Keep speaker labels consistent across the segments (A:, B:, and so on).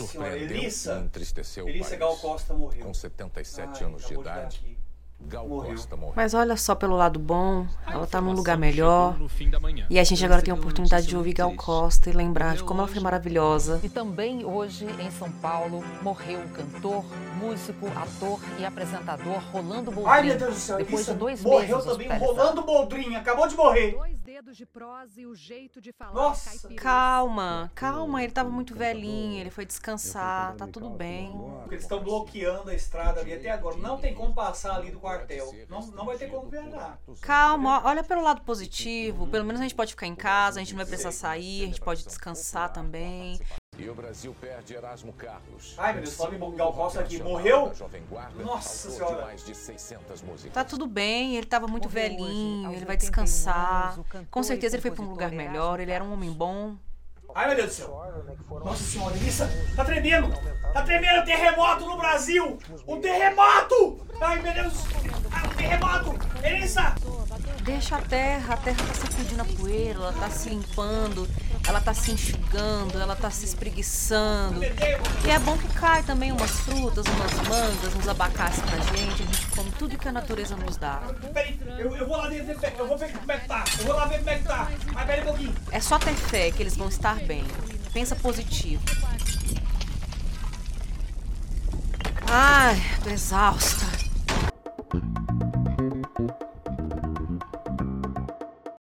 A: Nossa senhora, Elissa.
B: e entristeceu
A: Elissa
B: o país.
A: Gal Costa morreu.
B: Com 77
A: Ai,
B: anos de
A: dar
B: idade. Gal
A: Morreu.
B: Costa morreu.
C: Mas olha só pelo lado bom, ela tá num lugar melhor.
D: chegou no fim da manhã.
C: E a gente agora tem a oportunidade de ouvir Gal. Costa e lembrar de como ela foi maravilhosa.
E: E também hoje, em São Paulo, morreu o cantor, músico, ator e apresentador Rolando Boldrin.
A: Ai, meu Deus do céu,
E: Depois
A: Elissa
E: de dois
A: morreu
E: meses
A: também,
E: hospitalizado.
A: rolando boldrinha, acabou de morrer.
F: Dois dedos de prosa e o jeito de falar
A: Nossa.
F: caipireza.
C: Calma, calma, ele tava muito velhinho, ele foi descansar, tá tudo bem.
A: Porque eles estão bloqueando a estrada ali até agora. Não tem como passar ali do quartel. Não, não vai ter como viajar.
C: Calma, olha pelo lado positivo. Pelo menos a gente pode ficar em casa, a gente não vai precisar sair, a gente pode descansar também.
B: E o Brasil perde Erasmo Carlos.
A: Ai, meu Deus, em Gal Costa aqui, morreu?
B: Guarda,
A: Nossa Senhora.
B: de mais de 600 músicas.
C: Tá tudo bem, ele tava muito
E: Morreu hoje,
C: velhinho,
E: aos
C: ele vai
E: 81
C: descansar.
E: anos,
C: Com certeza ele foi pra um lugar
E: Erasmo
C: melhor, ele era um homem bom.
A: Ai, meu Deus do céu. Nossa senhora, Elissa, tá tremendo. Tá tremendo, terremoto no Brasil. Um terremoto. Ai, meu Deus. Ah, um terremoto. Elissa.
C: Deixa a terra, a terra tá sacudindo a poeira, ela tá se limpando, ela tá se enxugando, ela tá se espreguiçando. E é bom que cai também umas frutas, umas mangas, uns abacates pra gente, a gente come tudo que a natureza nos dá.
A: Peraí, eu, eu vou lá ver- eu vou ver como é que tá. Eu vou lá ver como é que tá. Mas peraí um pouquinho.
C: É só ter fé que eles vão estar bem. Pensa positivo. Ai, tô exausta.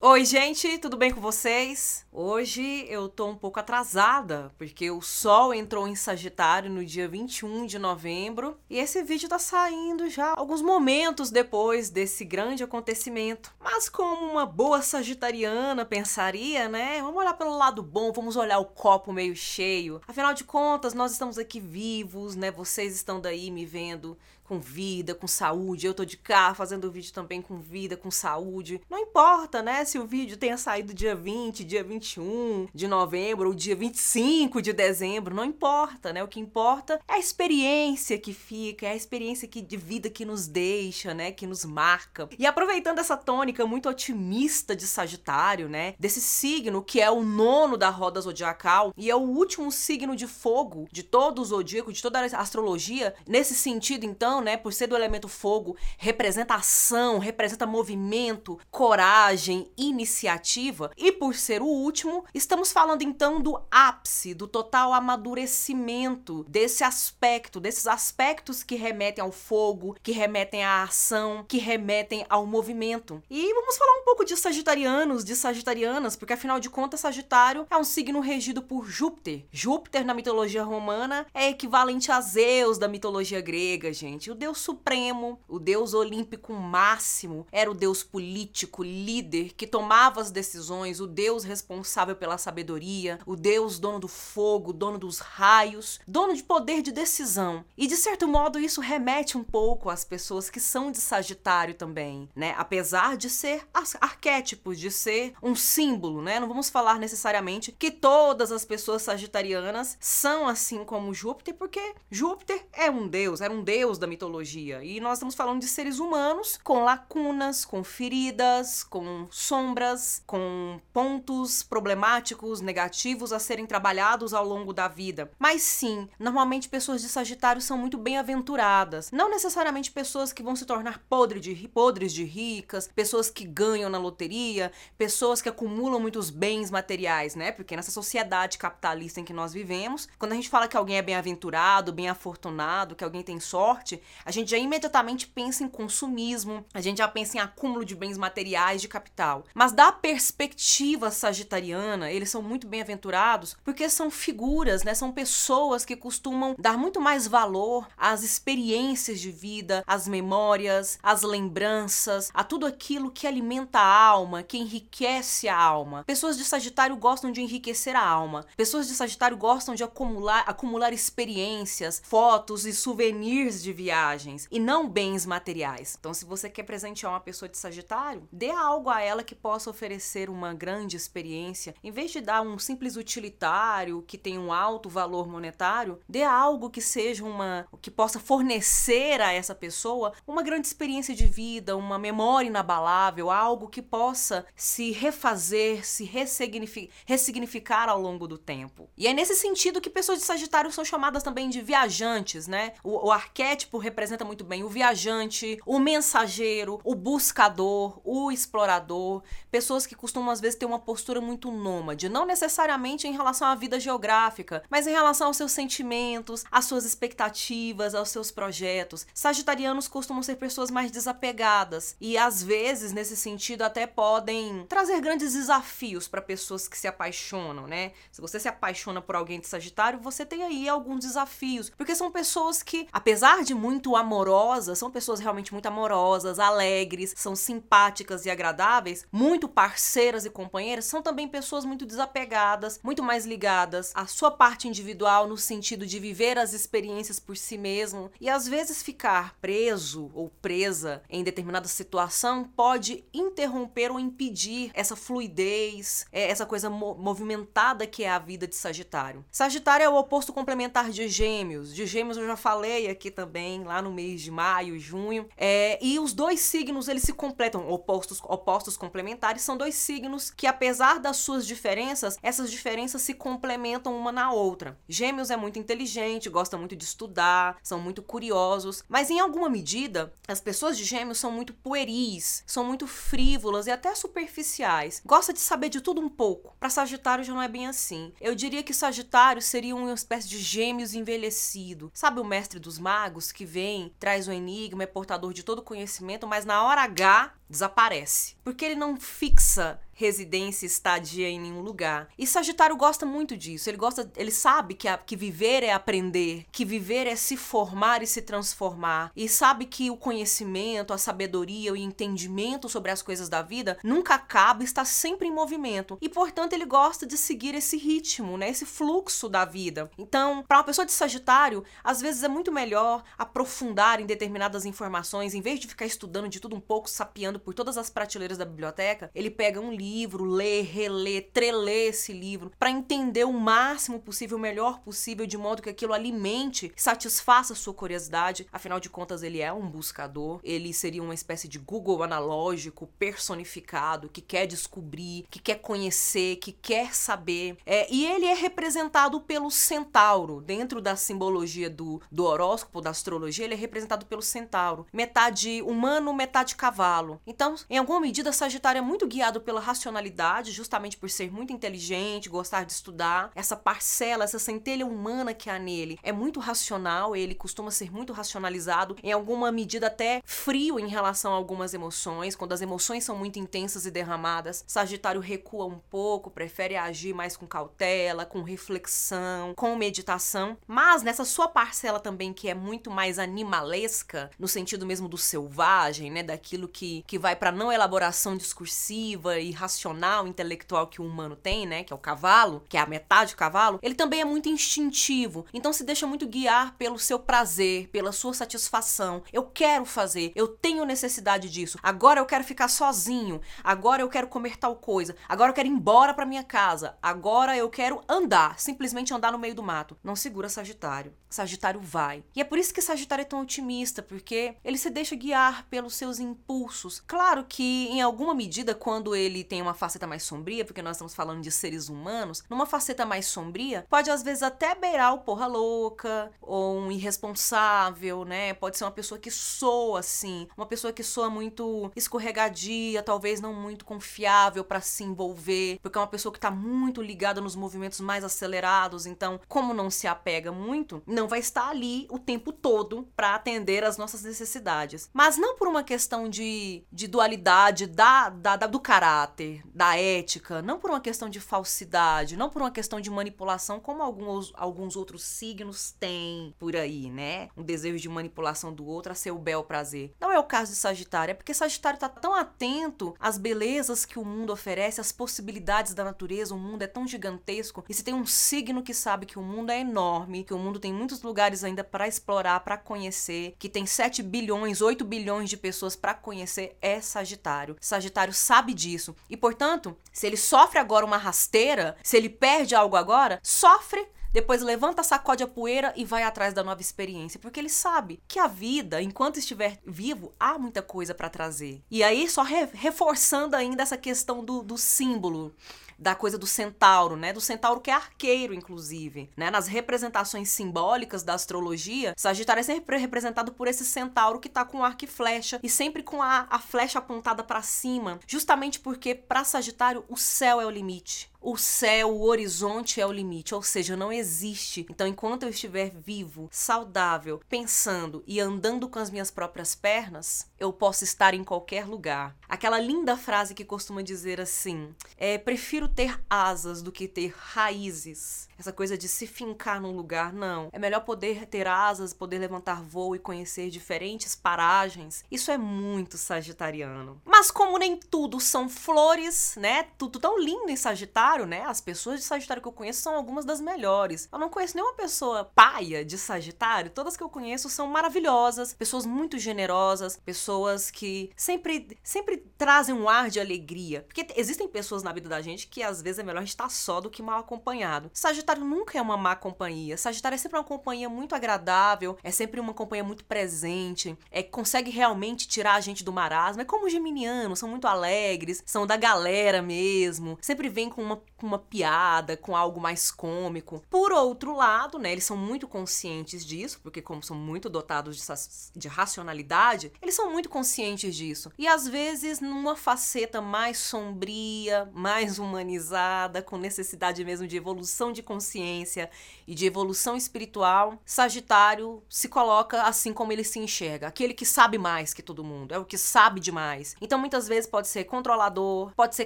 C: Oi, gente, tudo bem com vocês? Hoje eu tô um pouco atrasada, porque o Sol entrou em Sagitário no dia 21 de novembro e esse vídeo tá saindo já alguns momentos depois desse grande acontecimento. Mas como uma boa sagitariana pensaria, né? Vamos olhar pelo lado bom, vamos olhar o copo meio cheio. Afinal de contas, nós estamos aqui vivos, né? Vocês estão daí me vendo com vida, com saúde. Eu tô de cá fazendo vídeo também com vida, com saúde. Não importa, né, se o vídeo tenha saído dia 20, dia 21 de novembro ou dia 25 de dezembro, não importa, né? O que importa é a experiência que fica, é a experiência que, de vida que nos deixa, né, que nos marca. E aproveitando essa tônica muito otimista de Sagitário, né, desse signo que é o nono da roda zodiacal e é o último signo de fogo de todo o zodíaco, de toda a astrologia, nesse sentido, então, né, por ser do elemento fogo, representa ação, representa movimento, coragem, iniciativa, e por ser o último, estamos falando então do ápice, do total amadurecimento desse aspecto, desses aspectos que remetem ao fogo, que remetem à ação, que remetem ao movimento. E vamos falar um pouco de sagitarianos, de sagitarianas, porque afinal de contas, Sagitário é um signo regido por Júpiter. Júpiter na mitologia romana é equivalente a Zeus da mitologia grega, gente. O deus supremo, o deus olímpico máximo, era o deus político, líder, que tomava as decisões, o deus responsável pela sabedoria, o deus dono do fogo, dono dos raios, dono de poder de decisão. E de certo modo isso remete um pouco às pessoas que são de Sagitário também, né? Apesar de ser arquétipos, de ser um símbolo, né? Não vamos falar necessariamente que todas as pessoas sagitarianas são assim como Júpiter, porque Júpiter é um deus, era um deus da mitologia. E nós estamos falando de seres humanos com lacunas, com feridas, com sombras, com pontos problemáticos, negativos a serem trabalhados ao longo da vida. Mas sim, normalmente pessoas de Sagitário são muito bem-aventuradas. Não necessariamente pessoas que vão se tornar podre de, podres de ricas, pessoas que ganham na loteria, pessoas que acumulam muitos bens materiais, né? Porque nessa sociedade capitalista em que nós vivemos, quando a gente fala que alguém é bem-aventurado, bem-afortunado, que alguém tem sorte, a gente já imediatamente pensa em consumismo, a gente já pensa em acúmulo de bens materiais, de capital. Mas da perspectiva sagitariana, eles são muito bem-aventurados porque são figuras, né? São pessoas que costumam dar muito mais valor às experiências de vida, às memórias, às lembranças, a tudo aquilo que alimenta a alma, que enriquece a alma. Pessoas de Sagitário gostam de enriquecer a alma. Pessoas de Sagitário gostam de acumular, acumular experiências, fotos e souvenirs de viagens e não bens materiais. Então, se você quer presentear uma pessoa de Sagitário, dê algo a ela que possa oferecer uma grande experiência. Em vez de dar um simples utilitário que tem um alto valor monetário, dê algo que seja uma que possa fornecer a essa pessoa uma grande experiência de vida, uma memória inabalável, algo que possa se refazer, se ressignificar, ressignificar ao longo do tempo. E é nesse sentido que pessoas de Sagitário são chamadas também de viajantes, né? O, o arquétipo representa muito bem o viajante, o mensageiro, o buscador, o explorador, pessoas que costumam às vezes ter uma postura muito nômade, não necessariamente em relação à vida geográfica, mas em relação aos seus sentimentos, às suas expectativas, aos seus projetos. Sagitarianos costumam ser pessoas mais desapegadas e às vezes nesse sentido até podem trazer grandes desafios para pessoas que se apaixonam, né? Se você se apaixona por alguém de Sagitário, você tem aí alguns desafios, porque são pessoas que, apesar de muito amorosas, são pessoas realmente muito amorosas, alegres, são simpáticas e agradáveis, muito parceiras e companheiras, são também pessoas muito desapegadas, muito mais ligadas à sua parte individual no sentido de viver as experiências por si mesmo e às vezes ficar preso ou presa em determinada situação pode interromper ou impedir essa fluidez, é, essa coisa movimentada que é a vida de Sagitário. Sagitário é o oposto complementar de Gêmeos. De Gêmeos eu já falei aqui também, lá no mês de maio, junho. É, e os dois signos, eles se completam, opostos, opostos complementares, são dois signos que, apesar das suas diferenças, essas diferenças se complementam uma na outra. Gêmeos é muito inteligente, gosta muito de estudar, são muito curiosos, mas em alguma medida, as pessoas de Gêmeos são muito pueris, são muito frívolas e até superficiais. Gosta de saber de tudo um pouco. Para Sagitário já não é bem assim. Eu diria que Sagitário seria uma espécie de Gêmeos envelhecido. Sabe o mestre dos magos que vem, traz o enigma, é portador de todo conhecimento, mas na hora H desaparece. Porque ele não fixa residência, estadia em nenhum lugar. E Sagitário gosta muito disso. Ele gosta, ele sabe que, a, que viver é aprender, que viver é se formar e se transformar. E sabe que o conhecimento, a sabedoria, o entendimento sobre as coisas da vida nunca acaba, está sempre em movimento. E portanto ele gosta de seguir esse ritmo, né, esse fluxo da vida. Então, para uma pessoa de Sagitário, às vezes é muito melhor aprofundar em determinadas informações, em vez de ficar estudando de tudo um pouco, sapeando por todas as prateleiras da biblioteca, ele pega um livro, lê, relê, trelê esse livro para entender o máximo possível, o melhor possível, de modo que aquilo alimente, satisfaça sua curiosidade. Afinal de contas, ele é um buscador, ele seria uma espécie de Google analógico, personificado, que quer descobrir, que quer conhecer, que quer saber. É, e ele é representado pelo centauro. Dentro da simbologia do, do horóscopo, da astrologia, ele é representado pelo centauro. Metade humano, metade cavalo. Então, em alguma medida, Sagitário é muito guiado pela racionalidade, justamente por ser muito inteligente, gostar de estudar. Essa parcela, essa centelha humana que há nele é muito racional, ele costuma ser muito racionalizado, em alguma medida até frio em relação a algumas emoções. Quando as emoções são muito intensas e derramadas, Sagitário recua um pouco, prefere agir mais com cautela, com reflexão, com meditação. Mas nessa sua parcela também que é muito mais animalesca, no sentido mesmo do selvagem, né, daquilo que, que vai para não elaboração discursiva e racional, intelectual que o humano tem, né, que é o cavalo, que é a metade do cavalo, ele também é muito instintivo. Então se deixa muito guiar pelo seu prazer, pela sua satisfação. Eu quero fazer, eu tenho necessidade disso. Agora eu quero ficar sozinho. Agora eu quero comer tal coisa. Agora eu quero ir embora para minha casa. Agora eu quero andar, simplesmente andar no meio do mato. Não segura Sagitário. Sagitário vai. E é por isso que Sagitário é tão otimista, porque ele se deixa guiar pelos seus impulsos. Claro que em alguma medida quando ele tem uma faceta mais sombria, porque nós estamos falando de seres humanos, numa faceta mais sombria, pode às vezes até beirar o porra louca, ou um irresponsável, né? Pode ser uma pessoa que soa assim, uma pessoa que soa muito escorregadia, talvez não muito confiável para se envolver, porque é uma pessoa que tá muito ligada nos movimentos mais acelerados, então, como não se apega muito, não vai estar ali o tempo todo para atender às nossas necessidades. Mas não por uma questão de de dualidade da, da, da, do caráter, da ética, não por uma questão de falsidade, não por uma questão de manipulação, como alguns, alguns outros signos têm por aí, né? Um desejo de manipulação do outro a seu bel prazer. Não é o caso de Sagitário, é porque Sagitário está tão atento às belezas que o mundo oferece, às possibilidades da natureza, o mundo é tão gigantesco, e se tem um signo que sabe que o mundo é enorme, que o mundo tem muitos lugares ainda para explorar, para conhecer, que tem 7 bilhões, 8 bilhões de pessoas para conhecer, é Sagitário. Sagitário sabe disso. E, portanto, se ele sofre agora uma rasteira, se ele perde algo agora, sofre depois levanta, sacode a poeira e vai atrás da nova experiência, porque ele sabe que a vida, enquanto estiver vivo, há muita coisa para trazer. E aí, só re reforçando ainda essa questão do, do símbolo da coisa do centauro, né? Do centauro que é arqueiro, inclusive, né? Nas representações simbólicas da astrologia, Sagitário é sempre representado por esse centauro que tá com arco e flecha e sempre com a, a flecha apontada para cima, justamente porque para Sagitário o céu é o limite o céu, o horizonte é o limite, ou seja, não existe. Então, enquanto eu estiver vivo, saudável, pensando e andando com as minhas próprias pernas, eu posso estar em qualquer lugar. Aquela linda frase que costuma dizer assim: é, prefiro ter asas do que ter raízes. Essa coisa de se fincar num lugar, não. É melhor poder ter asas, poder levantar voo e conhecer diferentes paragens. Isso é muito sagitariano. Mas como nem tudo são flores, né? Tudo tão lindo em Sagitário, né? As pessoas de Sagitário que eu conheço são algumas das melhores. Eu não conheço nenhuma pessoa paia de Sagitário. Todas que eu conheço são maravilhosas, pessoas muito generosas, pessoas que sempre sempre trazem um ar de alegria. Porque existem pessoas na vida da gente que às vezes é melhor estar só do que mal acompanhado. Sagitário nunca é uma má companhia. Sagitário é sempre uma companhia muito agradável, é sempre uma companhia muito presente, é consegue realmente tirar a gente do marasmo. É como os geminianos, são muito alegres, são da galera mesmo, sempre vem com uma, com uma piada, com algo mais cômico. Por outro lado, né, eles são muito conscientes disso, porque como são muito dotados de, de racionalidade, eles são muito conscientes disso. E às vezes numa faceta mais sombria, mais humanizada, com necessidade mesmo de evolução de consciência, e de evolução espiritual, Sagitário se coloca assim como ele se enxerga, aquele que sabe mais que todo mundo, é o que sabe demais. Então muitas vezes pode ser controlador, pode ser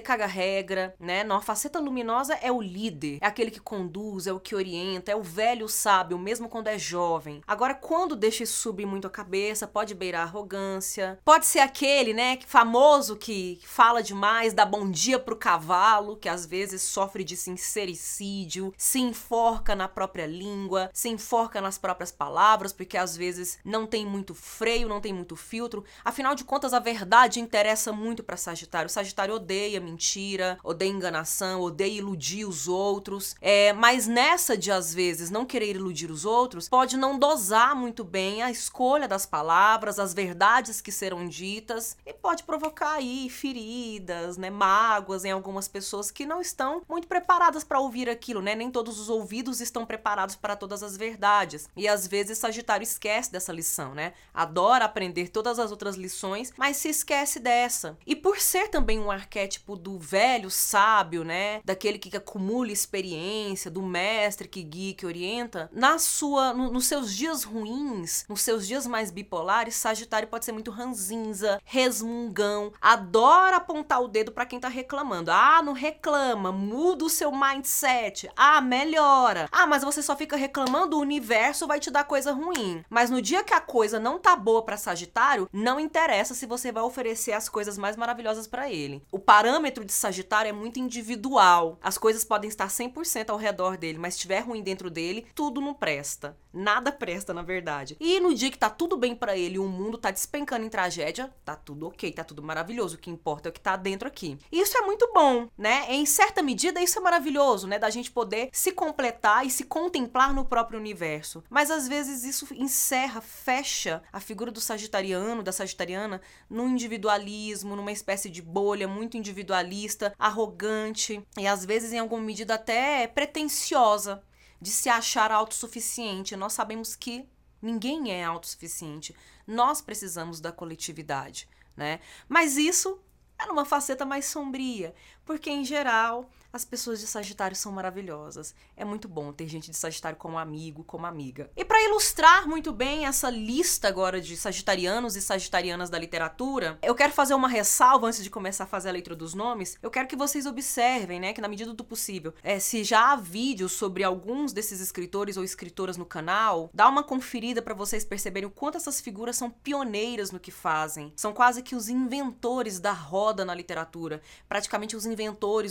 C: caga-regra, né? Na faceta luminosa é o líder, é aquele que conduz, é o que orienta, é o velho sábio, mesmo quando é jovem. Agora, quando deixa isso subir muito a cabeça, pode beirar arrogância, pode ser aquele, né, famoso que fala demais, dá bom dia pro cavalo, que às vezes sofre de sincericídio, se enforca na própria língua, se enforca nas próprias palavras, porque às vezes não tem muito freio, não tem muito filtro. Afinal de contas, a verdade interessa muito para Sagitário. O Sagitário odeia mentira, odeia enganação, odeia iludir os outros. É, mas nessa de às vezes não querer iludir os outros, pode não dosar muito bem a escolha das palavras, as verdades que serão ditas e pode provocar aí feridas, né, mágoas em algumas pessoas que não estão muito preparadas para ouvir aquilo, né? Nem todos os ouvidos estão preparados para todas as verdades. E às vezes Sagitário esquece dessa lição, né? Adora aprender todas as outras lições, mas se esquece dessa. E por ser também um arquétipo do velho sábio, né? Daquele que acumula experiência, do mestre que guia, que orienta, na sua, no, nos seus dias ruins, nos seus dias mais bipolares, Sagitário pode ser muito ranzinza, resmungão, adora apontar o dedo para quem tá reclamando. Ah, não reclama, muda o seu mindset. Ah, melhora. Ah, mas você só fica reclamando, o universo vai te dar coisa ruim. Mas no dia que a coisa não tá boa para Sagitário, não interessa se você vai oferecer as coisas mais maravilhosas para ele. O parâmetro de Sagitário é muito individual. As coisas podem estar 100% ao redor dele, mas se estiver ruim dentro dele, tudo não presta. Nada presta, na verdade. E no dia que tá tudo bem para ele, o mundo tá despencando em tragédia, tá tudo ok, tá tudo maravilhoso. O que importa é o que tá dentro aqui. E isso é muito bom, né? Em certa medida, isso é maravilhoso, né? Da gente poder se completar e se contemplar no próprio universo. Mas às vezes isso encerra, fecha a figura do sagitariano, da sagitariana, num individualismo, numa espécie de bolha muito individualista, arrogante e às vezes em alguma medida até pretensiosa de se achar autossuficiente. Nós sabemos que ninguém é autossuficiente. Nós precisamos da coletividade, né? Mas isso é numa faceta mais sombria, porque em geral as pessoas de Sagitário são maravilhosas. É muito bom ter gente de Sagitário como amigo, como amiga. E para ilustrar muito bem essa lista agora de sagitarianos e sagitarianas da literatura, eu quero fazer uma ressalva antes de começar a fazer a leitura dos nomes. Eu quero que vocês observem, né, que na medida do possível, é, se já há vídeos sobre alguns desses escritores ou escritoras no canal, dá uma conferida para vocês perceberem o quanto essas figuras são pioneiras no que fazem. São quase que os inventores da roda na literatura, praticamente os inventores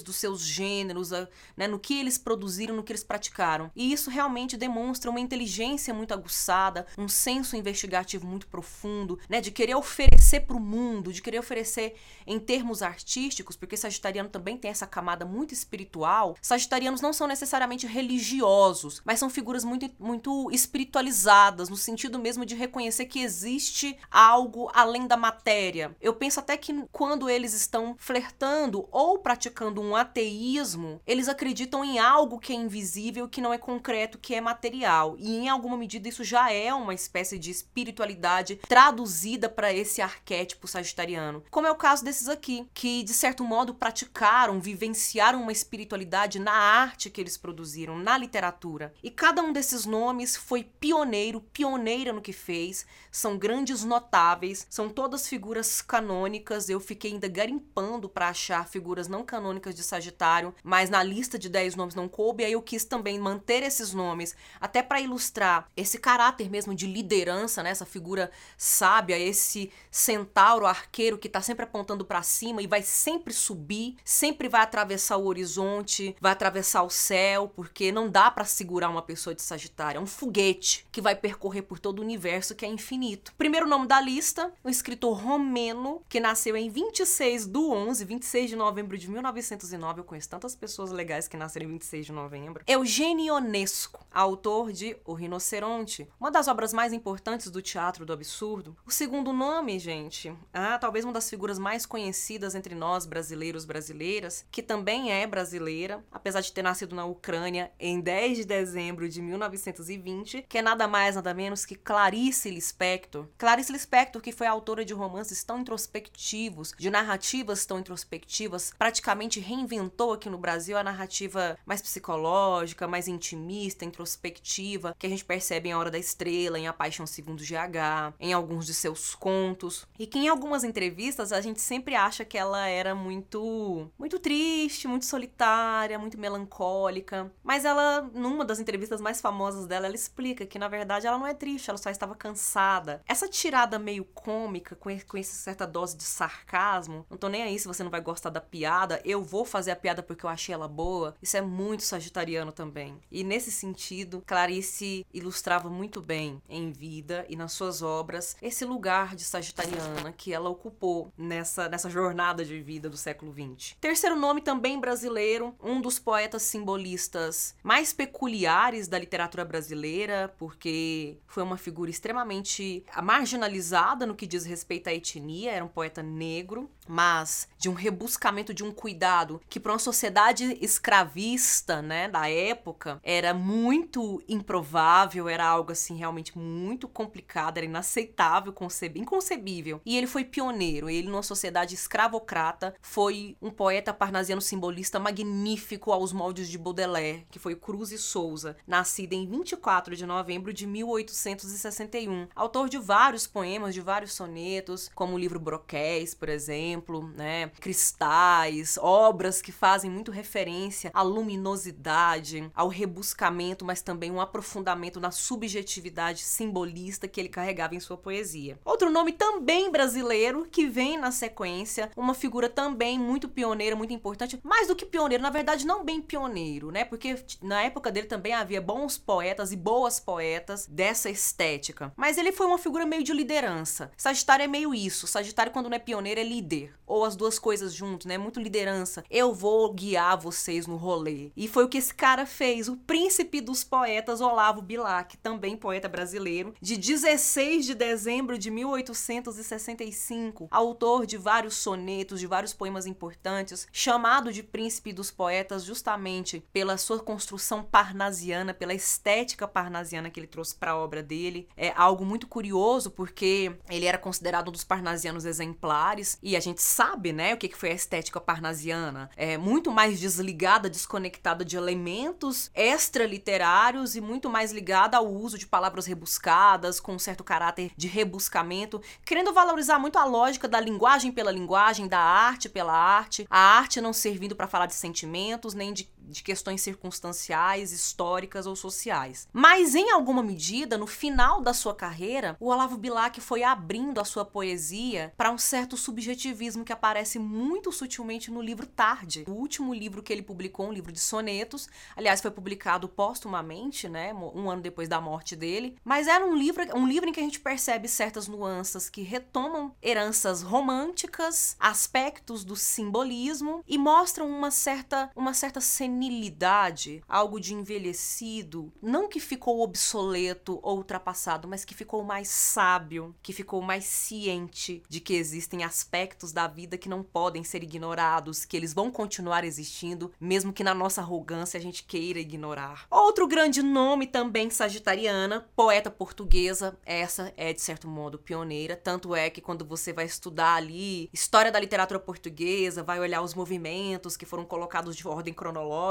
C: dos seus gêneros, né, no que eles produziram, no que eles praticaram. E isso realmente demonstra uma inteligência muito aguçada, um senso investigativo muito profundo, né, de querer oferecer para o mundo, de querer oferecer em termos artísticos, porque Sagitariano também tem essa camada muito espiritual. Sagitarianos não são necessariamente religiosos, mas são figuras muito, muito espiritualizadas, no sentido mesmo de reconhecer que existe algo além da matéria. Eu penso até que quando eles estão flertando ou praticando um ateísmo, eles acreditam em algo que é invisível, que não é concreto, que é material. E em alguma medida isso já é uma espécie de espiritualidade traduzida para esse arquétipo sagitariano. Como é o caso desses aqui, que de certo modo praticaram, vivenciaram uma espiritualidade na arte que eles produziram, na literatura. E cada um desses nomes foi pioneiro, pioneira no que fez, são grandes notáveis, são todas figuras canônicas. Eu fiquei ainda garimpando para achar figuras não canônicas de Sagitário, mas na lista de 10 nomes não coube, aí eu quis também manter esses nomes, até para ilustrar esse caráter mesmo de liderança, né? essa figura sábia, esse centauro arqueiro que está sempre apontando para cima e vai sempre subir, sempre vai atravessar o horizonte, vai atravessar o céu, porque não dá para segurar uma pessoa de Sagitário, é um foguete que vai percorrer por todo o universo que é infinito. Primeiro nome da lista, o escritor romeno, que nasceu em 26 do 11, 26 de novembro de 1909. Eu conheço tantas pessoas legais que nasceram em 26 de novembro. Eugênio Ionesco, autor de O Rinoceronte, uma das obras mais importantes do teatro do absurdo. O segundo nome, gente, ah, talvez uma das figuras mais conhecidas entre nós brasileiros brasileiras, que também é brasileira, apesar de ter nascido na Ucrânia em 10 de dezembro de 1920, que é nada mais nada menos que Clarice Lispector. Clarice Lispector, que foi autora de romances tão introspectivos, de narrativas tão introspectivas, praticamente reinventou aqui no Brasil a narrativa mais psicológica, mais intimista, introspectiva, que a gente percebe em A Hora da Estrela, em A Paixão Segundo GH, em alguns de seus contos, e que em algumas entrevistas a gente sempre acha que ela era muito muito triste, muito solitária, muito melancólica, mas ela numa das entrevistas mais famosas dela, ela explica que na verdade ela não é triste, ela só estava cansada. Essa tirada meio cômica com, com essa certa dose de sarcasmo, não tô nem aí se você não vai gostar da piada, eu vou fazer a piada porque eu achei ela boa. Isso é muito sagitariano também. E nesse sentido, Clarice ilustrava muito bem em vida e nas suas obras esse lugar de sagitariana que ela ocupou nessa, nessa jornada de vida do século XX. Terceiro nome também brasileiro, um dos poetas simbolistas mais peculiares da literatura brasileira, porque foi uma figura extremamente marginalizada no que diz respeito à etnia, era um poeta negro, mas de um rebuscamento, de um cuidado que para uma sociedade escravista, né, da época, era muito improvável, era algo assim realmente muito complicado, era inaceitável, inconcebível. E ele foi pioneiro, ele numa sociedade escravocrata foi um poeta parnasiano simbolista magnífico aos moldes de Baudelaire, que foi Cruz e Souza, nascido em 24 de novembro de 1861, autor de vários poemas, de vários sonetos, como o livro Broquéis, por exemplo, né? Cristais, obras que fazem muito referência à luminosidade, ao rebuscamento, mas também um aprofundamento na subjetividade simbolista que ele carregava em sua poesia. Outro nome também brasileiro que vem na sequência, uma figura também muito pioneira, muito importante, mais do que pioneiro, na verdade não bem pioneiro, né? Porque na época dele também havia bons poetas e boas poetas dessa estética. Mas ele foi uma figura meio de liderança. Sagitário é meio isso. Sagitário quando não é pioneiro é líder, ou as duas coisas juntos, né? Muito liderança. Eu vou guiar vocês no rolê. E foi o que esse cara fez, o príncipe dos poetas Olavo Bilac, também poeta brasileiro, de 16 de dezembro de 1865, autor de vários sonetos, de vários poemas importantes, chamado de príncipe dos poetas justamente pela sua construção parnasiana, pela estética parnasiana que ele trouxe para a obra dele. É algo muito curioso porque ele era considerado um dos parnasianos exemplares e a gente gente sabe, né, o que foi a estética parnasiana. É muito mais desligada, desconectada de elementos extraliterários e muito mais ligada ao uso de palavras rebuscadas, com um certo caráter de rebuscamento, querendo valorizar muito a lógica da linguagem pela linguagem, da arte pela arte, a arte não servindo para falar de sentimentos nem de de questões circunstanciais, históricas ou sociais. Mas em alguma medida, no final da sua carreira, o Olavo Bilac foi abrindo a sua poesia para um certo subjetivismo que aparece muito sutilmente no livro Tarde, o último livro que ele publicou, um livro de sonetos. Aliás, foi publicado póstumamente, né, um ano depois da morte dele. Mas era um livro, um livro em que a gente percebe certas nuances que retomam heranças românticas, aspectos do simbolismo e mostram uma certa, uma certa senilidade, algo de envelhecido, não que ficou obsoleto ou ultrapassado, mas que ficou mais sábio, que ficou mais ciente de que existem aspectos da vida que não podem ser ignorados, que eles vão continuar existindo, mesmo que na nossa arrogância a gente queira ignorar. Outro grande nome também sagitariana, poeta portuguesa, essa é de certo modo pioneira, tanto é que quando você vai estudar ali história da literatura portuguesa, vai olhar os movimentos que foram colocados de ordem cronológica,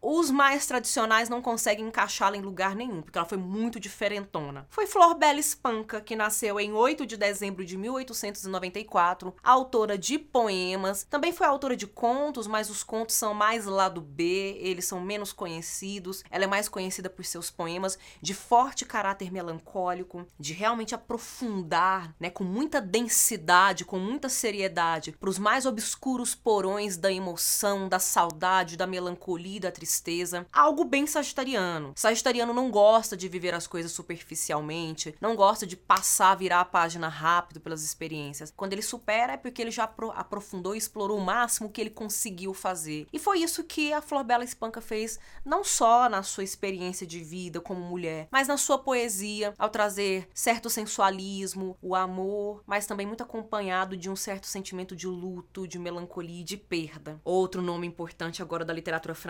C: os mais tradicionais não conseguem encaixá-la em lugar nenhum, porque ela foi muito diferentona. Foi Flor Bela Espanca, que nasceu em 8 de dezembro de 1894, autora de poemas, também foi autora de contos, mas os contos são mais lado B, eles são menos conhecidos. Ela é mais conhecida por seus poemas de forte caráter melancólico, de realmente aprofundar, né, com muita densidade, com muita seriedade, para os mais obscuros porões da emoção, da saudade, da melancolia melancolia, da tristeza, algo bem sagitariano. Sagitariano não gosta de viver as coisas superficialmente, não gosta de passar, virar a página rápido pelas experiências. Quando ele supera é porque ele já aprofundou e explorou o máximo que ele conseguiu fazer. E foi isso que a Flor Bela Espanca fez, não só na sua experiência de vida como mulher, mas na sua poesia, ao trazer certo sensualismo, o amor, mas também muito acompanhado de um certo sentimento de luto, de melancolia e de perda. Outro nome importante agora da literatura francesa,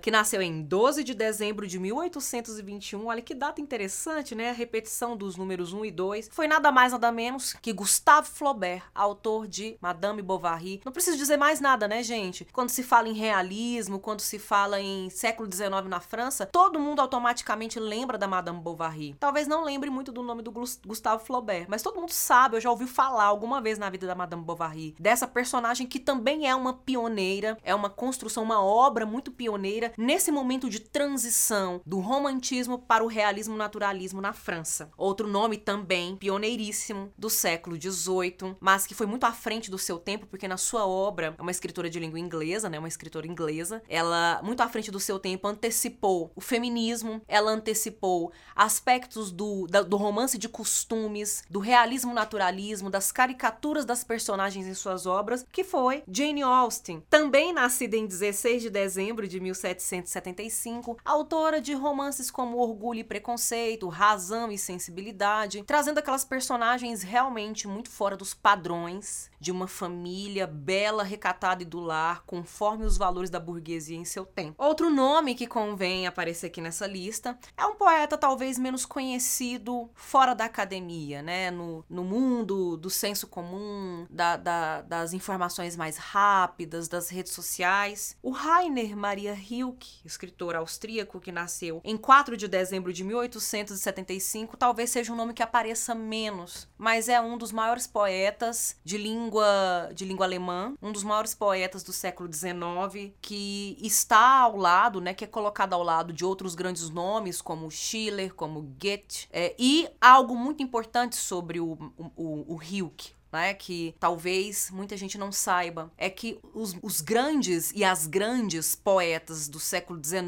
C: que nasceu em 12 de dezembro de 1821. Olha que data interessante, né? A repetição dos números 1 e 2. Foi nada mais, nada menos que Gustave Flaubert, autor de Madame Bovary. Não preciso dizer mais nada, né, gente? Quando se fala em realismo, quando se fala em século XIX na França, todo mundo automaticamente lembra da Madame Bovary. Talvez não lembre muito do nome do Gustave Flaubert, mas todo mundo sabe, eu já ouvi falar alguma vez na vida da Madame Bovary, dessa personagem que também é uma pioneira, é uma construção, uma obra muito pioneira nesse momento de transição do romantismo para o realismo naturalismo na França. Outro nome também pioneiríssimo do século XVIII, mas que foi muito à frente do seu tempo, porque na sua obra, é uma escritora de língua inglesa, né, uma escritora inglesa, ela, muito à frente do seu tempo, antecipou o feminismo, ela antecipou aspectos do, da, do romance de costumes, do realismo naturalismo, das caricaturas das personagens em suas obras, que foi Jane Austen, também nascida em 16 de dezembro dezembro de 1775, autora de romances como Orgulho e Preconceito, Razão e Sensibilidade, trazendo aquelas personagens realmente muito fora dos padrões de uma família bela, recatada e do lar, conforme os valores da burguesia em seu tempo. Outro nome que convém aparecer aqui nessa lista é um poeta talvez menos conhecido fora da academia, né? No, no mundo do senso comum, da, da, das informações mais rápidas, das redes sociais. O Rainer Maria Rilke, escritor austríaco que nasceu em 4 de dezembro de 1875, talvez seja um nome que apareça menos, mas é um dos maiores poetas de língua língua, de língua alemã, um dos maiores poetas do século XIX, que está ao lado, né, que é colocado ao lado de outros grandes nomes, como Schiller, como Goethe, é, e algo muito importante sobre o, o, o Hilke, né, que talvez muita gente não saiba, é que os, os grandes e as grandes poetas do século XIX,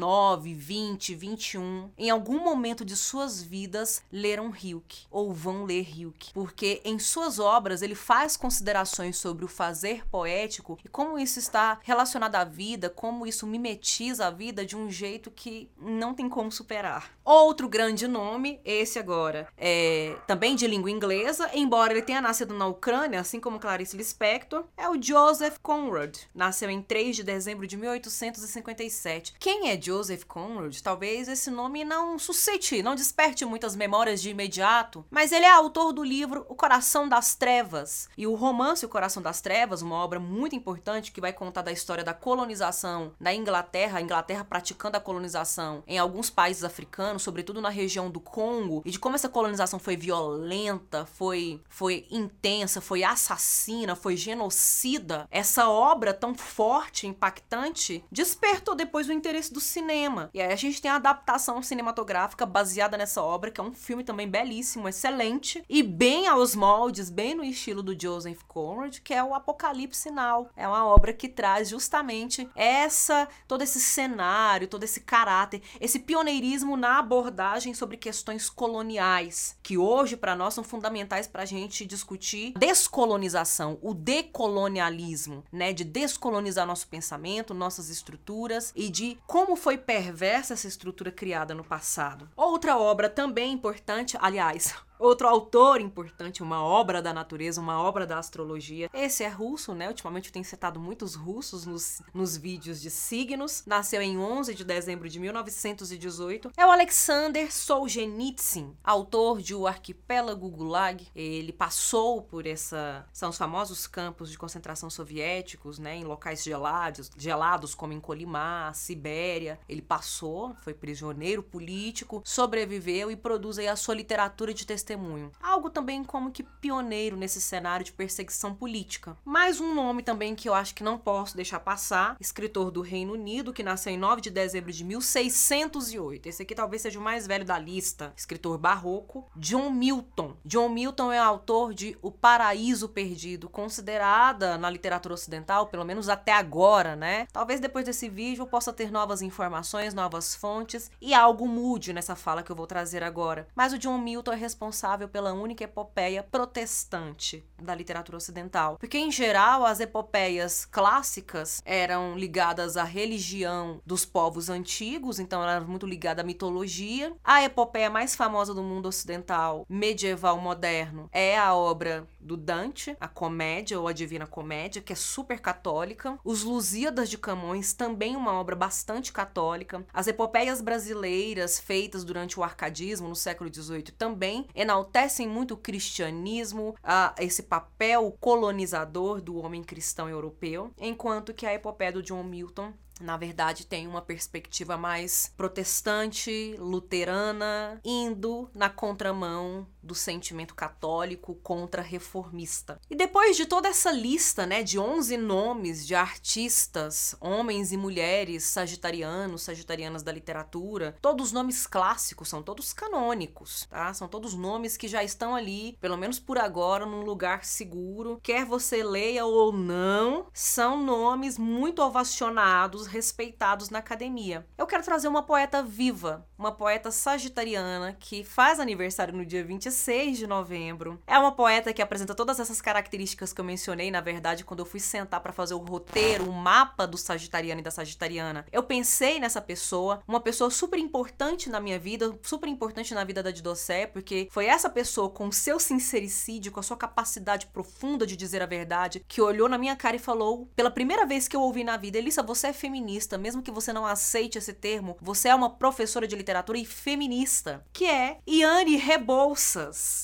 C: XX, XXI, em algum momento de suas vidas leram Hilke ou vão ler Hilke, porque em suas obras ele faz considerações sobre o fazer poético e como isso está relacionado à vida, como isso mimetiza a vida de um jeito que não tem como superar. Outro grande nome, esse agora, é também de língua inglesa, embora ele tenha nascido na Ucrânia contemporânea, assim como Clarice Lispector, é o Joseph Conrad. Nasceu em 3 de dezembro de 1857. Quem é Joseph Conrad? Talvez esse nome não suscite, não desperte muitas memórias de imediato, mas ele é autor do livro O Coração das Trevas. E o romance O Coração das Trevas, uma obra muito importante que vai contar da história da colonização na Inglaterra, a Inglaterra praticando a colonização em alguns países africanos, sobretudo na região do Congo, e de como essa colonização foi violenta, foi, foi intensa, foi assassina, foi genocida. Essa obra tão forte, impactante, despertou depois o interesse do cinema. E aí a gente tem a adaptação cinematográfica baseada nessa obra, que é um filme também belíssimo, excelente, e bem aos moldes, bem no estilo do Joseph Conrad, que é o Apocalipse Now. É uma obra que traz justamente essa, todo esse cenário, todo esse caráter, esse pioneirismo na abordagem sobre questões coloniais, que hoje para nós são fundamentais para a gente discutir descolonização, o decolonialismo, né, de descolonizar nosso pensamento, nossas estruturas e de como foi perversa essa estrutura criada no passado. Outra obra também importante, aliás, Outro autor importante, uma obra da natureza, uma obra da astrologia. Esse é russo, né? Ultimamente eu tenho citado muitos russos nos, nos vídeos de signos. Nasceu em 11 de dezembro de 1918. É o Alexander Solzhenitsyn, autor de O Arquipélago Gulag. Ele passou por essa... São os famosos campos de concentração soviéticos, né? Em locais gelados, gelados como em Colimar, Sibéria. Ele passou, foi prisioneiro político, sobreviveu e produz aí a sua literatura de testemunho testemunho. Algo também como que pioneiro nesse cenário de perseguição política. Mais um nome também que eu acho que não posso deixar passar, escritor do Reino Unido, que nasceu em 9 de dezembro de 1608. Esse aqui talvez seja o mais velho da lista. Escritor barroco, John Milton. John Milton é autor de O Paraíso Perdido, considerada na literatura ocidental, pelo menos até agora, né? Talvez depois desse vídeo eu possa ter novas informações, novas fontes e algo mude nessa fala que eu vou trazer agora. Mas o John Milton é responsável responsável pela única epopeia protestante da literatura ocidental. Porque, em geral, as epopeias clássicas eram ligadas à religião dos povos antigos, então eram muito ligadas à mitologia. A epopeia mais famosa do mundo ocidental, medieval moderno, é a obra do Dante, a Comédia ou a Divina Comédia, que é super católica. Os Lusíadas de Camões, também uma obra bastante católica. As epopeias brasileiras feitas durante o arcadismo no século XVIII também enaltecem muito o cristianismo, a, esse papel colonizador do homem cristão europeu, enquanto que a epopeia do John Milton na verdade, tem uma perspectiva mais protestante, luterana, indo na contramão do sentimento católico contra reformista. E depois de toda essa lista, né, de 11 nomes de artistas, homens e mulheres sagitarianos, sagitarianas da literatura, todos nomes clássicos, são todos canônicos, tá? São todos nomes que já estão ali, pelo menos por agora, num lugar seguro. Quer você leia ou não, são nomes muito ovacionados, respeitados na academia. Eu quero trazer uma poeta viva, uma poeta sagitariana que faz aniversário no dia 26 26 de novembro. É uma poeta que apresenta todas essas características que eu mencionei, na verdade, quando eu fui sentar para fazer o roteiro, o mapa do Sagitariano e da Sagitariana. Eu pensei nessa pessoa, uma pessoa super importante na minha vida, super importante na vida da Didocé, porque foi essa pessoa com seu sincericídio, com a sua capacidade profunda de dizer a verdade, que olhou na minha cara e falou, pela primeira vez que eu ouvi na vida, Elissa, você é feminista, mesmo que você não aceite esse termo, você é uma professora de literatura e feminista, que é Iane Rebouça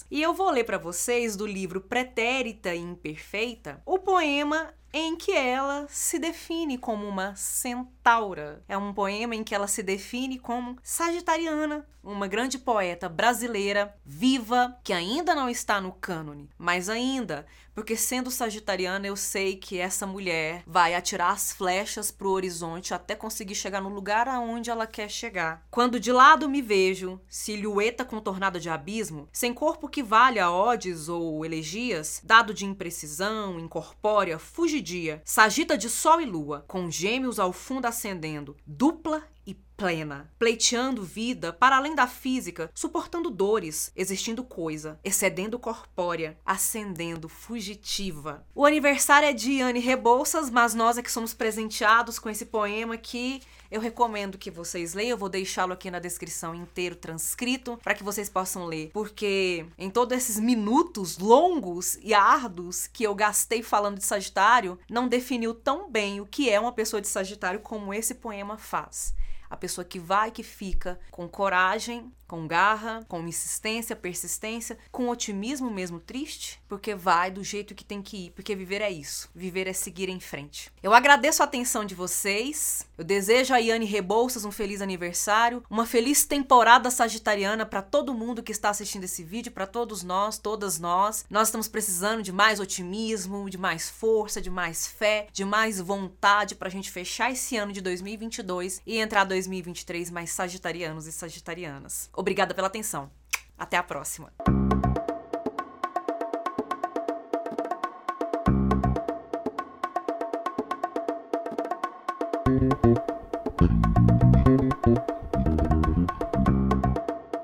C: e eu vou ler para vocês do livro Pretérita e Imperfeita o poema em que ela se define como uma centaura. É um poema em que ela se define como sagitariana, uma grande poeta brasileira viva que ainda não está no cânone, mas ainda porque sendo sagitariana eu sei que essa mulher vai atirar as flechas pro horizonte até conseguir chegar no lugar aonde ela quer chegar. Quando de lado me vejo, silhueta contornada de abismo, sem corpo que valha odes ou elegias, dado de imprecisão, incorpórea, fugidia, sagita de sol e lua, com gêmeos ao fundo ascendendo, dupla e plena, pleiteando vida para além da física, suportando dores, existindo coisa, excedendo corpórea, ascendendo fugitiva. O aniversário é de Anne Rebouças, mas nós é que somos presenteados com esse poema que eu recomendo que vocês leiam, eu vou deixá-lo aqui na descrição inteiro transcrito para que vocês possam ler, porque em todos esses minutos longos e árduos que eu gastei falando de Sagitário, não definiu tão bem o que é uma pessoa de Sagitário como esse poema faz. A pessoa que vai, que fica com coragem, com garra, com insistência, persistência, com otimismo mesmo triste, porque vai do jeito que tem que ir, porque viver é isso. Viver é seguir em frente. Eu agradeço a atenção de vocês. Eu desejo a Iane Rebouças um feliz aniversário, uma feliz temporada sagitariana para todo mundo que está assistindo esse vídeo, para todos nós, todas nós. Nós estamos precisando de mais otimismo, de mais força, de mais fé, de mais vontade para a gente fechar esse ano de 2022 e entrar 2023 mais sagitarianos e sagitarianas. Obrigada pela atenção. Até a próxima.